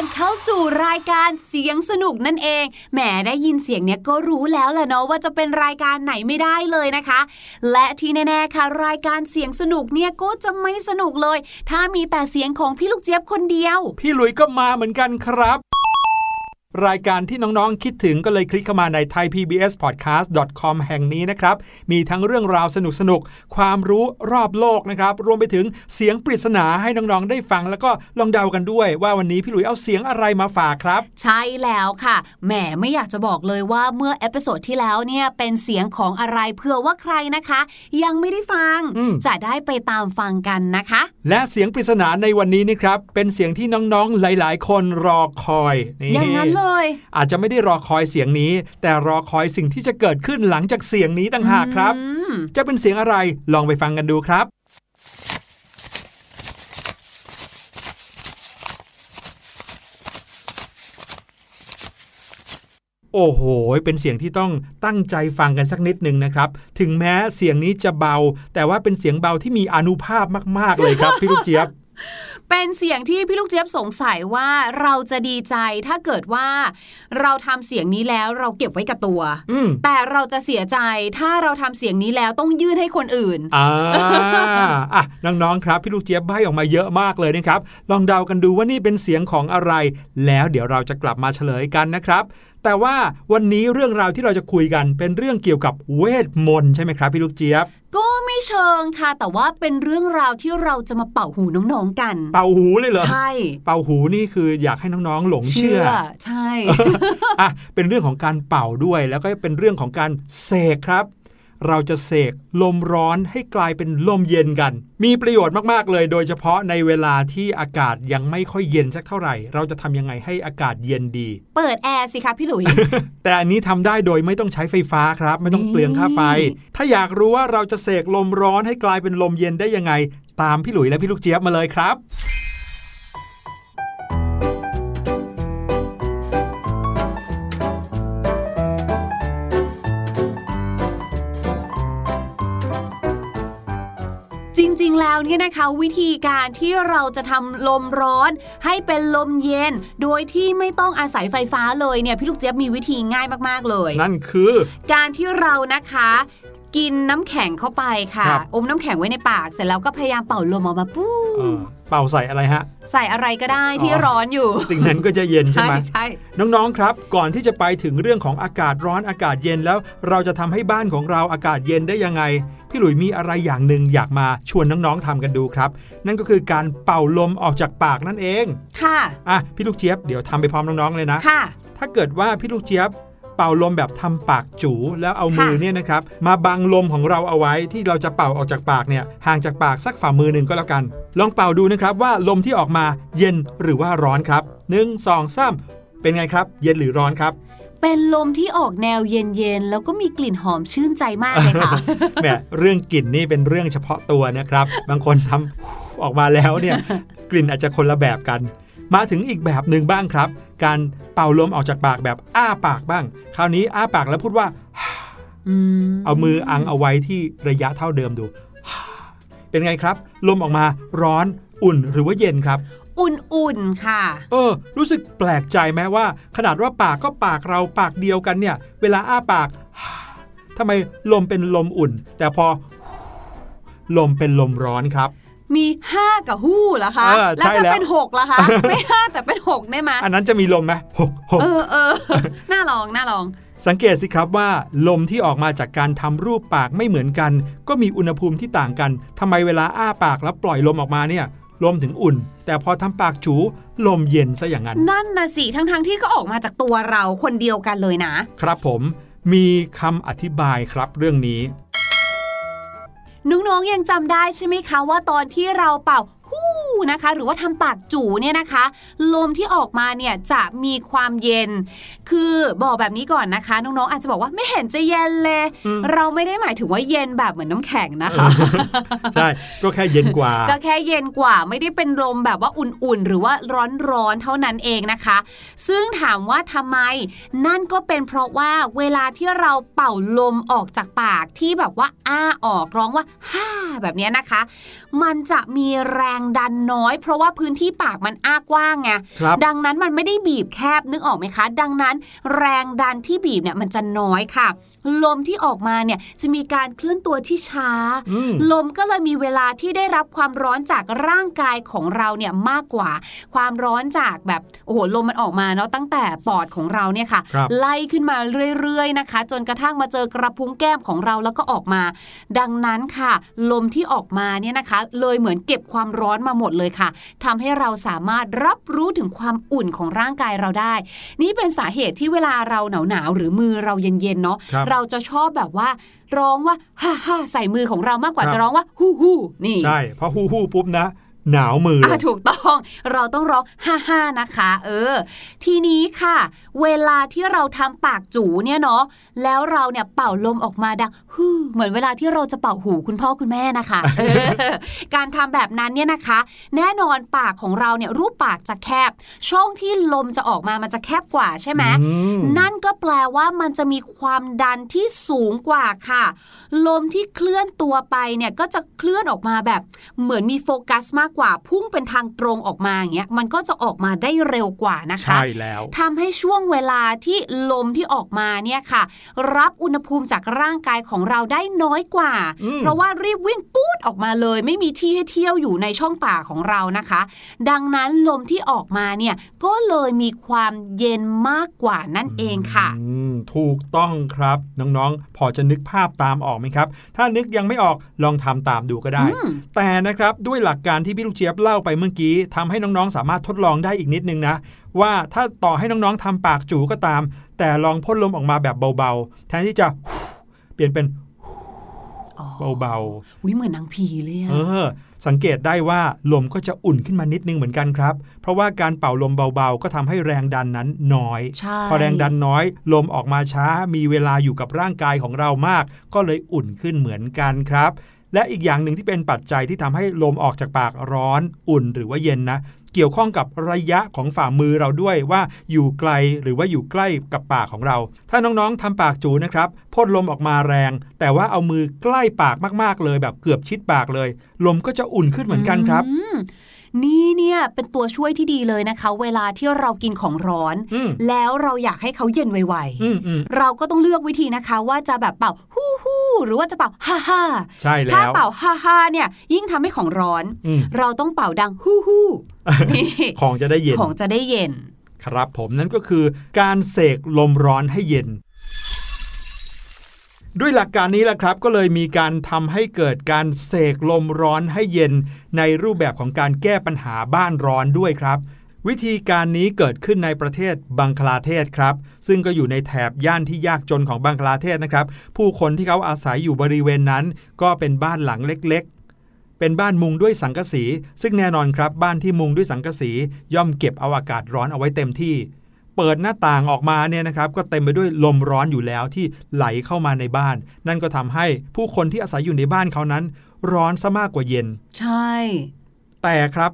อนเข้าสู่รายการเสียงสนุกนั่นเอง แหมได้ยินเสียงเนี้ยก็รู้แล้วแหละเนาะว่าจะเป็นรายการไหนไม่ได้เลยนะคะ และที่แน่ๆค่ะ รายการเสียงสนุกเนี่ยก็จะไม่สนุกเลย ถ้ามีแต่เสียงของพี่ลูกเจี๊ยบคนเดียว พี่หลุยก็มาเหมือนกันครับ รายการที่น้องๆ คิดถึงก็เลยคลิกเข้ามาใน thaipbspodcast.com แห่งนี้นะครับ มีทั้งเรื่องราวสนุกๆความรู้รอบโลกนะครับ รวมไปถึงเสียงปริศนาให้น้องๆ ได้ฟัง แล้วก็ลองเดากันด้วย ว่าวันนี้พี่หลุยเอาเสียงอะไรมาฝากครับ ใช่แล้วค่ะ แหมไม่อยากจะบอกเลยว่าเมื่อ episode ที่แล้วเนี่ยเป็นเสียงของอะไรเผื่อว่าใครนะคะ ยังไม่ได้ฟังอืมจะได้ไปตามฟังกันนะคะ และเสียงปริศนาในวันนี้นี่ครับเป็นเสียงที่น้องๆ หลาย ๆ คนรอคอยนี่อย่างนั้นเลยอาจจะไม่ได้รอคอยเสียงนี้ แต่รอคอยสิ่งที่จะเกิดขึ้นหลังจากเสียงนี้ต่างหากครับอืมจะเป็นเสียงอะไรลองไปฟังกันดูครับโอ้โห เป็นเสียงที่ต้องตั้งใจฟังกันสักนิดหนึ่งนะครับ ถึงแม้เสียงนี้จะเบา แต่ว่าเป็นเสียงเบาที่มีอานุภาพมาก ๆ เลยครับ พี่ลูกเจี๊ยบ เป็นเสียงที่พี่ลูกเจี๊ยบสงสัยว่าเราจะดีใจถ้าเกิดว่า เราทำเสียงนี้แล้วเราเก็บไว้กับตัวอืมแต่เราจะเสียใจถ้าเราทำเสียงนี้แล้วต้องยื่นให้คนอื่นอ่าอะน้องๆครับ พี่ลูกเจี๊ยบใบ้ออกมาเยอะมากเลยนะครับ ลองเดากันดูว่านี่เป็นเสียงของอะไร แล้วเดี๋ยวเราจะกลับมาเฉลยกันนะครับแต่ว่าวันนี้เรื่องราวที่เราจะคุยกันเป็นเรื่องเกี่ยวกับเวทมนต์ใช่ไหมครับพี่ลูกเจี๊ยบ ก็ไม่เชิงค่ะ แต่ว่าเป็นเรื่องราวที่เราจะมาเป่าหูน้องๆกัน เป่าหูเลยเหรอใช่ เป่าหูนี่คืออยากให้น้องๆหลงเชื่อ ใช่อะเป็นเรื่องของการเป่าด้วยแล้วก็เป็นเรื่องของการเสกครับ เราจะเสกลมร้อนให้กลายเป็นลมเย็นกัน มีประโยชน์มาก ๆ เลย โดยเฉพาะในเวลาที่อากาศยังไม่ค่อยเย็นสักเท่าไหร่ เราจะทำยังไงให้อากาศเย็นดี เปิดแอร์สิคะพี่หลุย แต่อันนี้ทำได้โดยไม่ต้องใช้ไฟฟ้าครับ ไม่ต้องนี่เปลืองค่าไฟ ถ้าอยากรู้ว่าเราจะเสกลมร้อนให้กลายเป็นลมเย็นได้ยังไง ตามพี่หลุยและพี่ลูกเจี๊ยบมาเลยครับ แล้วเนี่ยนะคะวิธีการที่เราจะทำลมร้อน ให้เป็นลมเย็น โดยที่ไม่ต้องอาศัยไฟฟ้าเลยเนี่ยพี่ลูกเจี๊ยบมีวิธีง่ายมากๆเลย นั่นคือ การที่เรานะคะ กินน้ำแข็งเข้าไปค่ะครับอมน้ำแข็งไว้ในปากเสร็จแล้วก็พยายามเป่าลมออกมาปู้เออเป่าใส่อะไรฮะ ใส่อะไรก็ได้ที่อ๋อร้อนอยู่ สิ่งนั้นก็จะเย็นใช่ใช่ไหมใช่น้องๆครับ ก่อนที่จะไปถึงเรื่องของอากาศร้อนอากาศเย็นแล้ว เราจะทำให้บ้านของเราอากาศเย็นได้ยังไง พี่หลุยมีอะไรอย่างหนึ่งอยากมาชวนน้องๆทำกันดูครับ นั่นก็คือการเป่าลมออกจากปากนั่นเอง ค่ะอะพี่ลูกเจี๊ยบเดี๋ยวทำไปพร้อมน้องๆเลยนะค่ะ ถ้าเกิดว่าพี่ลูกเจี๊ยบ เป่าลมแบบทำปากจูแล้วเอามือค่ะเนี่ยนะครับมาบังลมของเราเอาไว้ที่เราจะเป่าออกจากปากเนี่ยห่างจากปากสักฝ่ามือหนึ่งก็แล้วกัน ลองเป่าดูนะครับว่าลมที่ออกมาเย็นหรือว่าร้อนครับหนึ่งสองสามเป็นไงครับ เย็นหรือร้อนครับเป็นลมที่ออกแนวเย็นๆ แล้วก็มีกลิ่นหอมชื่นใจมากเลยค่ะแหมเรื่องกลิ่นนี่เป็นเรื่องเฉพาะตัวนะครับ บางคนทำออกมาแล้วเนี่ย กลิ่นอาจจะคนละแบบกัน มาถึงอีกแบบหนึ่งบ้างครับ การเป่าลมออกจากปากแบบอ้าปากบ้าง คราวนี้อ้าปากแล้วพูดว่าอืมเอามืออังเอาไว้ที่ระยะเท่าเดิมดู เป็นไงครับ ลมออกมาร้อนอุ่นหรือว่าเย็นครับ อุ่นๆค่ะ เออ รู้สึกแปลกใจไหมว่า ขนาดว่าปากก็ปากเราปากเดียวกันเนี่ย เวลาอ้าปากทำไมลมเป็นลมอุ่น แต่พอลมเป็นลมร้อนครับ มี5กับหู้เหรอคะเออใช่ถ้าแล้วเป็น6ล่ะคะ ไม่5แต่เป็น6ได้ไหมอันนั้นจะมีลมไหมหกหกเออเออน่าลองน่าลอง สังเกตสิครับว่า ลมที่ออกมาจากการทำรูปปากไม่เหมือนกัน ก็มีอุณหภูมิที่ต่างกันทำไมเวลาอ้าปากแล้วปล่อยลมออกมาเนี่ยลมถึงอุ่น แต่พอทำปากจูลมเย็นซะอย่างนั้น นั่นนะสิทั้งๆที่ก็ออกมาจากตัวเราคนเดียวกันเลยนะ ครับผมมีคำอธิบายครับเรื่องนี้ น้องๆยังจำได้ใช่ไหมคะว่าตอนที่เราเป่า นะคะ หรือว่าทำปากจู่เนี่ยนะคะ ลมที่ออกมาเนี่ยจะมีความเย็น คือบอกแบบนี้ก่อนนะคะ น้องๆอาจจะบอกว่าไม่เห็นจะเย็นเลยอืมเราไม่ได้หมายถึงว่าเย็นแบบเหมือนน้ำแข็งนะคะใช่ก็แค่เย็นกว่า ก็แค่เย็นกว่าไม่ได้เป็นลมแบบว่าอุ่นๆ หรือว่าร้อนๆเท่านั้นเองนะคะ ซึ่งถามว่าทำไม นั่นก็เป็นเพราะว่าเวลาที่เราเป่าลมออกจากปากที่แบบว่าอ้าออกร้องว่าฮ่าแบบเนี้ยนะคะ มันจะมีแรงดันน้อย เพราะว่าพื้นที่ปากมันอ้ากว้างไงครับดังนั้นมันไม่ได้บีบแคบนึกออกไหมคะ ดังนั้น แรงดันที่บีบเนี่ยมันจะน้อยค่ะ ลมที่ออกมาเนี่ยจะมีการเคลื่อนตัวที่ช้าอืมลมก็เลยมีเวลาที่ได้รับความร้อนจากร่างกายของเราเนี่ยมากกว่า ความร้อนจากแบบโอ้โหลมมันออกมาเนาะตั้งแต่ปอดของเราเนี่ยค่ะครับไล่ขึ้นมาเรื่อยๆนะคะ จนกระทั่งมาเจอกระพุ้งแก้มของเราแล้วก็ออกมา ดังนั้นค่ะ ลมที่ออกมาเนี่ยนะคะ เลยเหมือนเก็บความร้อนมาหมดเลยค่ะทำให้เราสามารถรับรู้ถึงความอุ่นของร่างกายเราได้ นี่เป็นสาเหตุที่เวลาเราหนาวๆหรือมือเราเย็นๆเนาะครับเราจะชอบแบบว่า ร้องว่าฮ่าฮ่าใส่มือของเรามากกว่าครับจะร้องว่าฮู้ฮู้นี่ใช่เพราะฮู้ฮู้ปุ๊บนะ หนาวมือเลอะยถูกต้องเราต้องร้องฮ่าฮ่านะคะ เออ ทีนี้ค่ะ เวลาที่เราทำปากจูเนี่ยเนาะแล้วเราเนี่ยเป่าลมออกมาดังฮู้เหมือนเวลาที่เราจะเป่าหูคุณพ่อคุณแม่นะคะเออการทำแบบนั้นเนี่ยนะคะ แน่นอนปากของเราเนี่ยรูปปากจะแคบ ช่องที่ลมจะออกมามันจะแคบกว่าใช่ไหมอืมนั่นก็แปลว่ามันจะมีความดันที่สูงกว่าค่ะ ลมที่เคลื่อนตัวไปเนี่ยก็จะเคลื่อนออกมาแบบเหมือนมีโฟกัสมากกว่าพุ่งเป็นทางตรงออกมาอย่างเงี้ยมันก็จะออกมาได้เร็วกว่านะคะใช่แล้วทำให้ช่วงเวลาที่ลมที่ออกมาเนี่ยค่ะ รับอุณหภูมิจากร่างกายของเราได้น้อยกว่าอืมเพราะว่ารีบวิ่งปูดออกมาเลย ไม่มีที่ให้เที่ยวอยู่ในช่องปากของเรานะคะ ดังนั้นลมที่ออกมาเนี่ยก็เลยมีความเย็นมากกว่านั่นเองค่ะอืมถูกต้องครับน้องๆ พอจะนึกภาพตามออกไหมครับ ถ้านึกยังไม่ออกลองทำตามดูก็ได้อืมแต่นะครับด้วยหลักการที่พี่ลูกเจี๊ยบเล่าไปเมื่อกี้ทำให้น้องๆ สามารถทดลองได้อีกนิดนึงนะ ว่าถ้าต่อให้น้องๆทำปากจูก็ตาม แต่ลองพ่นลมออกมาแบบเบาๆ แทนที่จะเปลี่ยนเป็นอ๋อเบาวิเหมือนนางผีเลยๆอะเออ สังเกตได้ว่าลมก็จะอุ่นขึ้นมานิดนึงเหมือนกันครับ เพราะว่าการเป่าลมเบาๆ ก็ทำให้แรงดันนั้นน้อยใช่พอแรงดันน้อย ลมออกมาช้า มีเวลาอยู่กับร่างกายของเรามาก ก็เลยอุ่นขึ้นเหมือนกันครับ และอีกอย่างหนึ่งที่เป็นปัจจัยที่ทำให้ลมออกจากปากร้อนอุ่นหรือว่าเย็นนะ เกี่ยวข้องกับระยะของฝ่ามือเราด้วยว่าอยู่ไกลหรือว่าอยู่ใกล้กับปากของเรา ถ้าน้องๆทำปากจูนะครับพ่นลมออกมาแรง แต่ว่าเอามือใกล้ปากมากๆเลย แบบเกือบชิดปากเลย ลมก็จะอุ่นขึ้นเหมือนกันครับ นี่เนี่ยเป็นตัวช่วยที่ดีเลยนะคะ เวลาที่เรากินของร้อนอืมแล้วเราอยากให้เขาเย็นไวอืมอืมๆเราก็ต้องเลือกวิธีนะคะ ว่าจะแบบเป่าฮู้ฮู้หรือว่าจะเป่าฮ่าฮ่าใช่แล้ถ้าวเป่าฮ่าฮ่าเนี่ย ยิ่งทำให้ของร้อนอืมเราต้องเป่าดังฮู้ฮู้นี่ของจะได้เย็นของจะได้เย็นครับผมนั่นก็คือการเสกลมร้อนให้เย็น ด้วยหลักการนี้แหละครับ ก็เลยมีการทำให้เกิดการเสกลมร้อนให้เย็น ในรูปแบบของการแก้ปัญหาบ้านร้อนด้วยครับ วิธีการนี้เกิดขึ้นในประเทศบังคลาเทศครับ ซึ่งก็อยู่ในแถบย่านที่ยากจนของบังคลาเทศนะครับ ผู้คนที่เขาอาศัยอยู่บริเวณนั้น ก็เป็นบ้านหลังเล็กๆเป็นบ้านมุงด้วยสังกะสี ซึ่งแน่นอนครับ บ้านที่มุงด้วยสังกะสี ย่อมเก็บเอาอากาศร้อนเอาไว้เต็มที่ เปิดหน้าต่างออกมาเนี่ยนะครับก็เต็มไปด้วยลมร้อนอยู่แล้วที่ไหลเข้ามาในบ้าน นั่นก็ทำให้ผู้คนที่อาศัยอยู่ในบ้านเขานั้น ร้อนซะมากกว่าเย็น ใช่ แต่ครับ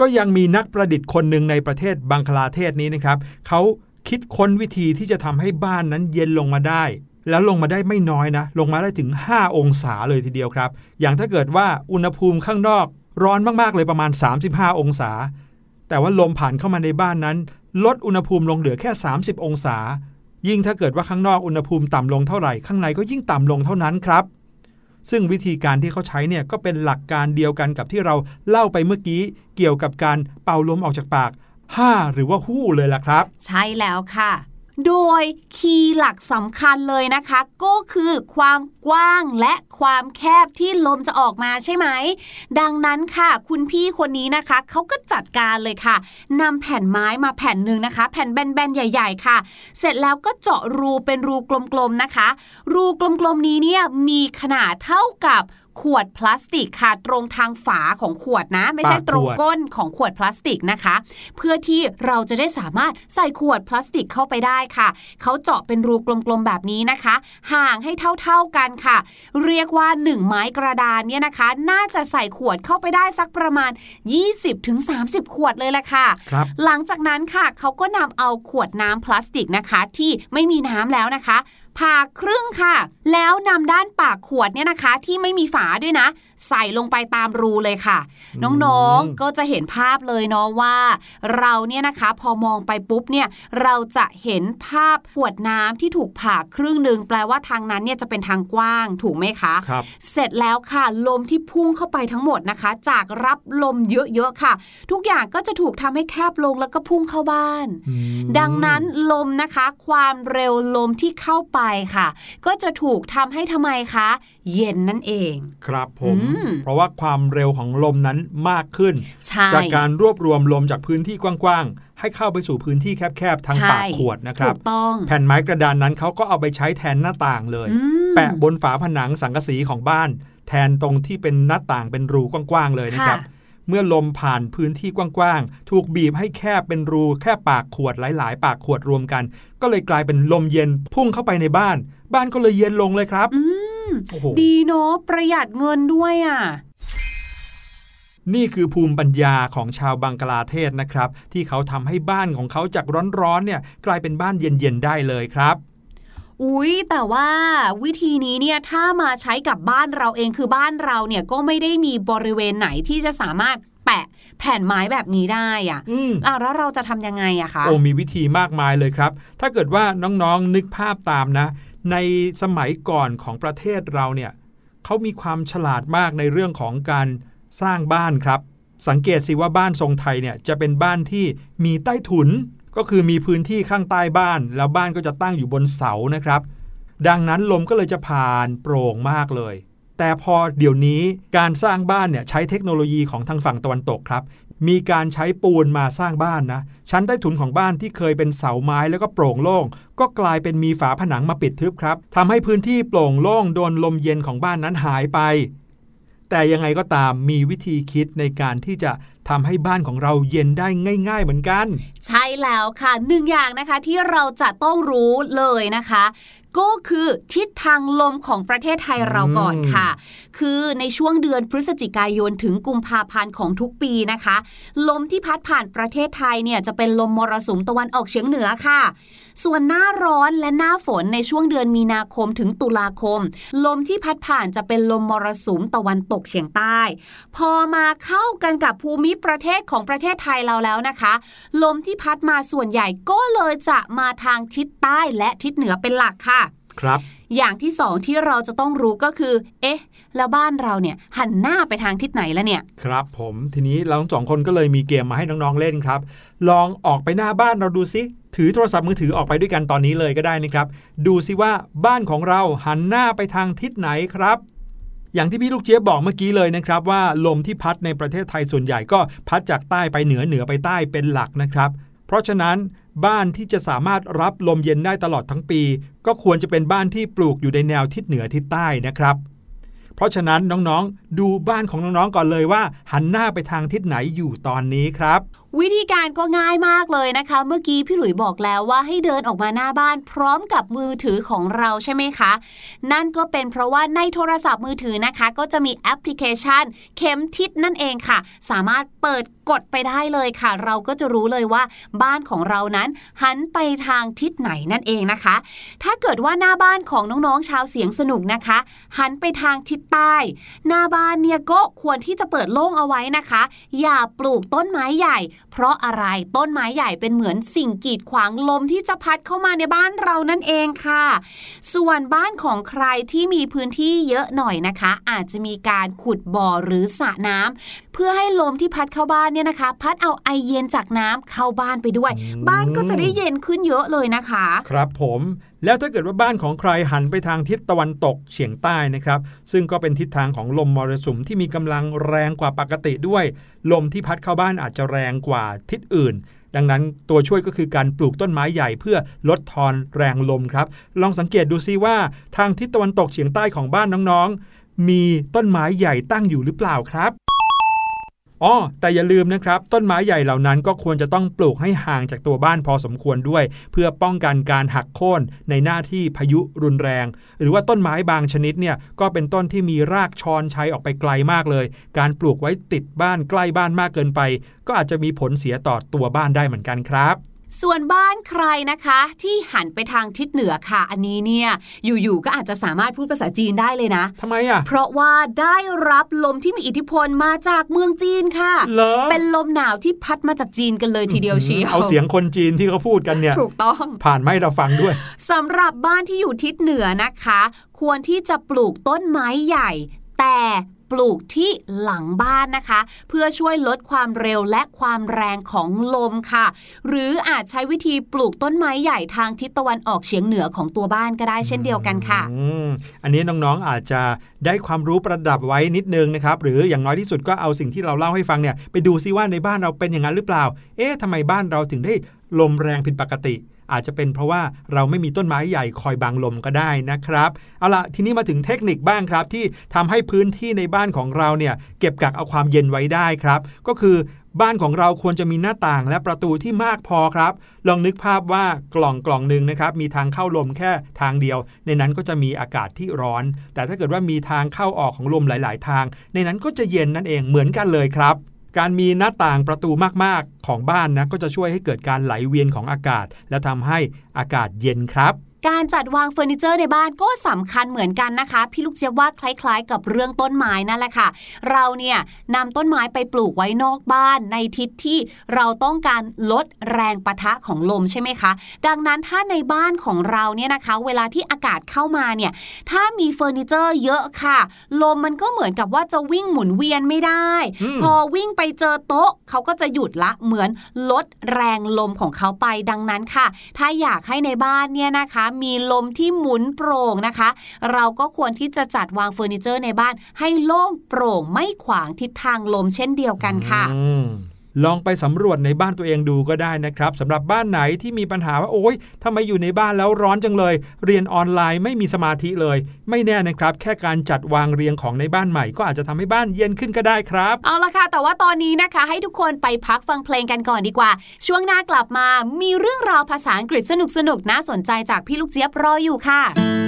ก็ยังมีนักประดิษฐ์คนหนึ่งในประเทศบังคลาเทศนี้นะครับเขาคิดค้นวิธีที่จะทำให้บ้านนั้นเย็นลงมาได้ แล้วลงมาได้ไม่น้อยนะ ลงมาได้ถึง 5 องศาเลยทีเดียวครับ อย่างถ้าเกิดว่าอุณหภูมิข้างนอก ร้อนมากๆเลยประมาณ 35 องศา แต่ว่าลมผ่านเข้ามาในบ้านนั้น ลดอุณหภูมิลงเหลือแค่ 30 องศา ยิ่งถ้าเกิดว่าข้างนอกอุณหภูมิต่ำลงเท่าไหร่ข้างในก็ยิ่งต่ำลงเท่านั้นครับ ซึ่งวิธีการที่เขาใช้เนี่ยก็เป็นหลักการเดียวกันกับที่เราเล่าไปเมื่อกี้ เกี่ยวกับการเป่าลมออกจากปากห้าหรือว่าหู้เลยล่ะครับ ใช่แล้วค่ะ โดยคีย์หลักสำคัญเลยนะคะ ก็คือความกว้างและความแคบที่ลมจะออกมาใช่ไหม ดังนั้นค่ะ คุณพี่คนนี้นะคะเขาก็จัดการเลยค่ะนำแผ่นไม้มาแผ่นหนึ่งนะคะ แผ่นแบนๆใหญ่ ๆ ค่ะ เสร็จแล้วก็เจาะรูเป็นรูกลมๆนะคะ รูกลมๆนี้เนี่ยมีขนาดเท่ากับ ขวดพลาสติกค่ะตรงทางฝาของขวดนะ ไม่ใช่ปากขวดตรงก้นของขวดพลาสติกนะคะ เพื่อที่เราจะได้สามารถใส่ขวดพลาสติกเข้าไปได้ค่ะเขาเจาะเป็นรูกลมๆแบบนี้นะคะ ห่างให้เท่าๆกันค่ะ เรียกว่า 1 ไม้กระดานเนี่ยนะคะ น่าจะใส่ขวดเข้าไปได้สักประมาณ 20-30 ขวดเลยแหละค่ะครับหลังจากนั้นค่ะเขาก็นำเอาขวดน้ำพลาสติกนะคะ ที่ไม่มีน้ำแล้วนะคะ ผ่าครึ่งค่ะ แล้วนำด้านปากขวดเนี่ยนะคะ ที่ไม่มีฝาด้วยนะ ใส่ลงไปตามรูเลยค่ะ น้องๆก็จะเห็นภาพเลยเนาะว่า เราเนี่ยนะคะพอมองไปปุ๊บเนี่ยเราจะเห็นภาพขวดน้ำที่ถูกผ่าครึ่งหนึ่งแปลว่าทางนั้นเนี่ยจะเป็นทางกว้างถูกไหมคะครับเสร็จแล้วค่ะ ลมที่พุ่งเข้าไปทั้งหมดนะคะ จากรับลมเยอะๆค่ะ ทุกอย่างก็จะถูกทำให้แคบลงแล้วก็พุ่งเข้าบ้านอืมดังนั้นลมนะคะ ความเร็วลมที่เข้าไปค่ะ ก็จะถูกทำให้ทำไมคะ เย็นนั่นเอง ครับผมอืมเพราะว่าความเร็วของลมนั้นมากขึ้นใช่จากการรวบรวมลมจากพื้นที่กว้างๆ ให้เข้าไปสู่พื้นที่แคบๆ ทางใช่ปากขวดนะครับถูกต้องแผ่นไม้กระดานนั้นเขาก็เอาไปใช้แทนหน้าต่างเลยอืมแปะบนฝาผนังสังกะสีของบ้าน แทนตรงที่เป็นหน้าต่างเป็นรูกว้างๆเลยนะครับค่ะ เมื่อลมผ่านพื้นที่กว้างๆ ถูกบีบให้แคบเป็นรูแค่ปากขวดหลาย ๆ ปากขวดรวมกัน ก็เลยกลายเป็นลมเย็นพุ่งเข้าไปในบ้าน บ้านก็เลยเย็นลงเลยครับอืมโอ้โหดีเนาะประหยัดเงินด้วยอะนี่คือภูมิปัญญาของชาวบังกลาเทศนะครับ ที่เขาทำให้บ้านของเขาจากร้อนๆเนี่ยกลายเป็นบ้านเย็นๆได้เลยครับ อุ๊ย แต่ว่าวิธีนี้เนี่ยถ้ามาใช้กับบ้านเราเองคือบ้านเราเนี่ยก็ไม่ได้มีบริเวณไหนที่จะสามารถแปะแผ่นไม้แบบนี้ได้อะอืมอะแล้วเราจะทำยังไงอะคะโอ้มีวิธีมากมายเลยครับ ถ้าเกิดว่าน้องๆนึกภาพตามนะ ในสมัยก่อนของประเทศเราเนี่ยเขามีความฉลาดมากในเรื่องของการสร้างบ้านครับ สังเกตสิว่าบ้านทรงไทยเนี่ยจะเป็นบ้านที่มีใต้ถุน ก็คือมีพื้นที่ข้างใต้บ้าน แล้วบ้านก็จะตั้งอยู่บนเสานะครับ ดังนั้นลมก็เลยจะผ่านโปร่งมากเลย แต่พอเดี๋ยวนี้การสร้างบ้านเนี่ยใช้เทคโนโลยีของทางฝั่งตะวันตกครับ มีการใช้ปูนมาสร้างบ้านนะ ชั้นใต้ถุนของบ้านที่เคยเป็นเสาไม้แล้วก็โปร่งโล่ง ก็กลายเป็นมีฝาผนังมาปิดทึบครับทำให้พื้นที่โปร่งโล่งโดนลมเย็นของบ้านนั้นหายไปแต่ยังไงก็ตามมีวิธีคิดในการที่จะ ทำให้บ้านของเราเย็นได้ง่าย ๆ เหมือนกัน ใช่แล้วค่ะหนึ่งอย่างนะคะที่เราจะต้องรู้เลยนะคะก็คือทิศทางลมของประเทศไทยเราก่อนค่ะ คือในช่วงเดือนพฤศจิกายนถึงกุมภาพันธ์ของทุกปีนะคะ ลมที่พัดผ่านประเทศไทยเนี่ยจะเป็นลมมรสุมตะวันออกเฉียงเหนือค่ะ ส่วนหน้าร้อนและหน้าฝนในช่วงเดือนมีนาคมถึงตุลาคม ลมที่พัดผ่านจะเป็นลมมรสุมตะวันตกเฉียงใต้ พอมาเข้ากันกับภูมิประเทศของประเทศไทยเราแล้วนะคะ ลมที่พัดมาส่วนใหญ่ก็เลยจะมาทางทิศใต้และทิศเหนือเป็นหลักค่ะ ครับอย่างที่สองที่เราจะต้องรู้ก็คือ เอ๊ะ แล้วบ้านเราเนี่ยหันหน้าไปทางทิศไหนแล้วเนี่ย ครับผมทีนี้เราทั้งสองคนก็เลยมีเกมมาให้น้องๆเล่นครับ ลองออกไปหน้าบ้านเราดูซิถือโทรศัพท์มือถือออกไปด้วยกันตอนนี้เลยก็ได้นะครับ ดูซิว่าบ้านของเราหันหน้าไปทางทิศไหนครับ อย่างที่พี่ลูกเจี๊ยบบอกเมื่อกี้เลยนะครับว่าลมที่พัดในประเทศไทยส่วนใหญ่ก็พัดจากใต้ไปเหนือเหนือไปใต้เป็นหลักนะครับ เพราะฉะนั้นบ้านที่จะสามารถรับลมเย็นได้ตลอดทั้งปี ก็ควรจะเป็นบ้านที่ปลูกอยู่ในแนวทิศเหนือทิศใต้นะครับ เพราะฉะนั้นน้องๆ ดูบ้านของน้องๆก่อนเลยว่า หันหน้าไปทางทิศไหนอยู่ตอนนี้ครับวิธีการก็ง่ายมากเลยนะคะ เมื่อกี้พี่หลุยบอกแล้วว่าให้เดินออกมาหน้าบ้าน พร้อมกับมือถือของเราใช่ไหมคะ นั่นก็เป็นเพราะว่าในโทรศัพท์มือถือนะคะ ก็จะมีแอปพลิเคชัน เข็มทิศนั่นเองค่ะ สามารถเปิดกดไปได้เลยค่ะ เราก็จะรู้เลยว่า บ้านของเรานั้น หันไปทางทิศไหนนั่นเองนะคะ ถ้าเกิดว่าหน้าบ้านของน้องๆชาวเสียงสนุกนะคะ หันไปทางทิศใต้ หน้าบ้านเนี่ยก็ควรที่จะเปิดโล่งเอาไว้นะคะ อย่าปลูกต้นไม้ใหญ่เพราะอะไรต้นไม้ใหญ่เป็นเหมือนสิ่งกีดขวางลมที่จะพัดเข้ามาในบ้านเรานั่นเองค่ะ ส่วนบ้านของใครที่มีพื้นที่เยอะหน่อยนะคะ อาจจะมีการขุดบ่อหรือสระน้ำเพื่อให้ลมที่พัดเข้าบ้านเนี่ยนะคะ พัดเอาไอเย็นจากน้ำเข้าบ้านไปด้วยอืมบ้านก็จะได้เย็นขึ้นเยอะเลยนะคะ ครับผม แล้วถ้าเกิดว่าบ้านของใครหันไปทางทิศตะวันตกเฉียงใต้นะครับ ซึ่งก็เป็นทิศทางของลมมรสุมที่มีกำลังแรงกว่าปกติด้วย ลมที่พัดเข้าบ้านอาจจะแรงกว่าทิศอื่น ดังนั้นตัวช่วยก็คือการปลูกต้นไม้ใหญ่เพื่อลดทอนแรงลมครับ ลองสังเกตดูซิว่าทางทิศตะวันตกเฉียงใต้ของบ้านน้องๆ มีต้นไม้ใหญ่ตั้งอยู่หรือเปล่าครับ อ๋อแต่อย่าลืมนะครับ ต้นไม้ใหญ่เหล่านั้นก็ควรจะต้องปลูกให้ห่างจากตัวบ้านพอสมควรด้วย เพื่อป้องกันการหักโค่นในหน้าที่พายุรุนแรง หรือว่าต้นไม้บางชนิดเนี่ยก็เป็นต้นที่มีรากชอนชัยออกไปไกลมากเลย การปลูกไว้ติดบ้านใกล้บ้านมากเกินไป ก็อาจจะมีผลเสียต่อตัวบ้านได้เหมือนกันครับ ส่วนบ้านใครนะคะที่หันไปทางทิศเหนือค่ะ อันนี้เนี่ยอยู่ๆก็อาจจะสามารถพูดภาษาจีนได้เลยนะทำไมอะเพราะว่าได้รับลมที่มีอิทธิพลมาจากเมืองจีนค่ะเหรอเป็นลมหนาวที่พัดมาจากจีนกันเลยทีเดียวเชียวเอาเสียงคนจีนที่เขาพูดกันเนี่ยถูกต้องผ่านไม่เราฟังด้วยสำหรับบ้านที่อยู่ทิศเหนือนะคะ ควรที่จะปลูกต้นไม้ใหญ่ แต่ ปลูกที่หลังบ้านนะคะ เพื่อช่วยลดความเร็วและความแรงของลมค่ะ หรืออาจใช้วิธีปลูกต้นไม้ใหญ่ทางทิศตะวันออกเฉียงเหนือของตัวบ้านก็ได้เช่นเดียวกันค่ะอืมอันนี้น้องๆอาจจะได้ความรู้ประดับไว้นิดนึงนะครับหรืออย่างน้อยที่สุดก็เอาสิ่งที่เราเล่าให้ฟังเนี่ยไปดูซิว่าในบ้านเราเป็นอย่างนั้นหรือเปล่า เอ๊ะทำไมบ้านเราถึงได้ลมแรงผิดปกติ อาจจะเป็นเพราะว่าเราไม่มีต้นไม้ใหญ่คอยบังลมก็ได้นะครับเอาละทีนี้มาถึงเทคนิคบ้างครับ ที่ทำให้พื้นที่ในบ้านของเราเนี่ยเก็บกักเอาความเย็นไว้ได้ครับ ก็คือบ้านของเราควรจะมีหน้าต่างและประตูที่มากพอครับ ลองนึกภาพว่ากล่องกล่องหนึ่งนะครับ มีทางเข้าลมแค่ทางเดียว ในนั้นก็จะมีอากาศที่ร้อน แต่ถ้าเกิดว่ามีทางเข้าออกของลมหลาย ๆ ทาง ในนั้นก็จะเย็นนั่นเองเหมือนกันเลยครับ การมีหน้าต่างประตูมากๆของบ้านนะก็จะช่วยให้เกิดการไหลเวียนของอากาศ และทำให้อากาศเย็นครับ การจัดวางเฟอร์นิเจอร์ในบ้านก็สำคัญเหมือนกันนะคะ พี่ลูกเจี๊ยบว่าคล้ายๆ กับเรื่องต้นไม้นั่นแหละค่ะ เราเนี่ยนำต้นไม้ไปปลูกไว้นอกบ้านในทิศที่เราต้องการลดแรงปะทะของลมใช่ไหมคะ ดังนั้นถ้าในบ้านของเราเนี่ยนะคะ เวลาที่อากาศเข้ามาเนี่ยถ้ามีเฟอร์นิเจอร์เยอะค่ะ ลมมันก็เหมือนกับว่าจะวิ่งหมุนเวียนไม่ได้อืมพอวิ่งไปเจอโต๊ะเขาก็จะหยุดละเหมือนลดแรงลมของเขาไปดังนั้นค่ะ ถ้าอยากให้ในบ้านเนี่ยนะคะมีลมที่หมุนโปร่งนะคะ เราก็ควรที่จะจัดวางเฟอร์นิเจอร์ในบ้าน ให้โล่งโปร่งไม่ขวางทิศทางลมเช่นเดียวกันค่ะ อืม ลองไปสำรวจในบ้านตัวเองดูก็ได้นะครับสำหรับบ้านไหนที่มีปัญหาว่าโอ๊ยทำไมอยู่ในบ้านแล้วร้อนจังเลย เรียนออนไลน์ไม่มีสมาธิเลย ไม่แน่นะครับ แค่การจัดวางเรียงของในบ้านใหม่ ก็อาจจะทำให้บ้านเย็นขึ้นก็ได้ครับ เอาละค่ะ แต่ว่าตอนนี้นะคะ ให้ทุกคนไปพักฟังเพลงกันก่อนดีกว่า ช่วงหน้ากลับมามีเรื่องราวภาษาอังกฤษสนุกๆน่าสนใจจากพี่ลูกเจี๊ยบรออยู่ค่ะ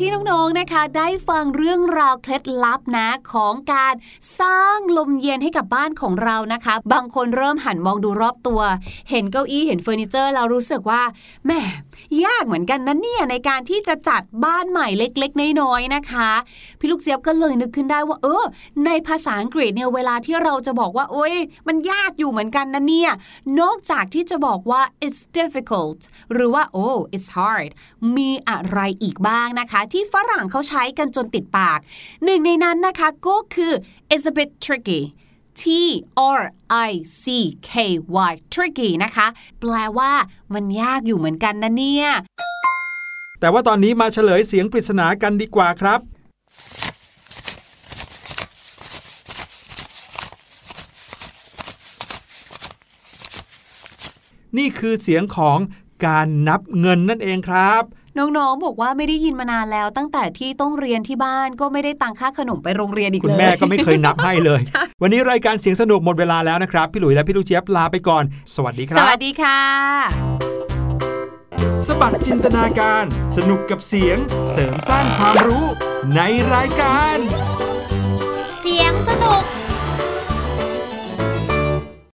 ที่น้องๆนะคะ ได้ฟังเรื่องราวเคล็ดลับนะของการสร้างลมเย็นให้กับบ้านของเรานะคะ บางคนเริ่มหันมองดูรอบตัว เห็นเก้าอี้เห็นเฟอร์นิเจอร์เรารู้สึกว่าแหม ยากเหมือนกันนะเนี่ยในการที่จะจัดบ้านใหม่เล็ก ๆ น้อยๆนะคะ พี่ลูกเจี๊ยบก็เลยนึกขึ้นได้ว่า เออ ในภาษาอังกฤษเนี่ยเวลาที่เราจะบอกว่า โอ๊ยมันยากอยู่เหมือนกันนะเนี่ยนอกจากที่จะบอกว่า it's difficult หรือว่า oh it's hard มีอะไรอีกบ้างนะคะ ที่ฝรั่งเขาใช้กันจนติดปาก หนึ่งในนั้นนะคะก็คือ it's a bit tricky T R I C K Y tricky นะคะ แปลว่ามันยากอยู่เหมือนกันนะเนี่ย แต่ว่าตอนนี้มาเฉลยเสียงปริศนากันดีกว่าครับ นี่คือเสียงของการนับเงินนั่นเองครับ น้องๆ บอกว่าไม่ได้ยินมานานแล้ว ตั้งแต่ที่ต้องเรียนที่บ้านก็ไม่ได้ตังค่าขนมไปโรงเรียนอีกเลย คุณแม่ก็ไม่เคยนับให้เลย วันนี้รายการเสียงสนุกหมดเวลาแล้วนะครับ พี่หลุยและพี่ลูกเจี๊ยบลาไปก่อน สวัสดีคสรับวัสดีค่ะ สบัดจินตนาการ สนุกกับเสียง เสริมสร้างความรู้ในรายการ เสียงสนุก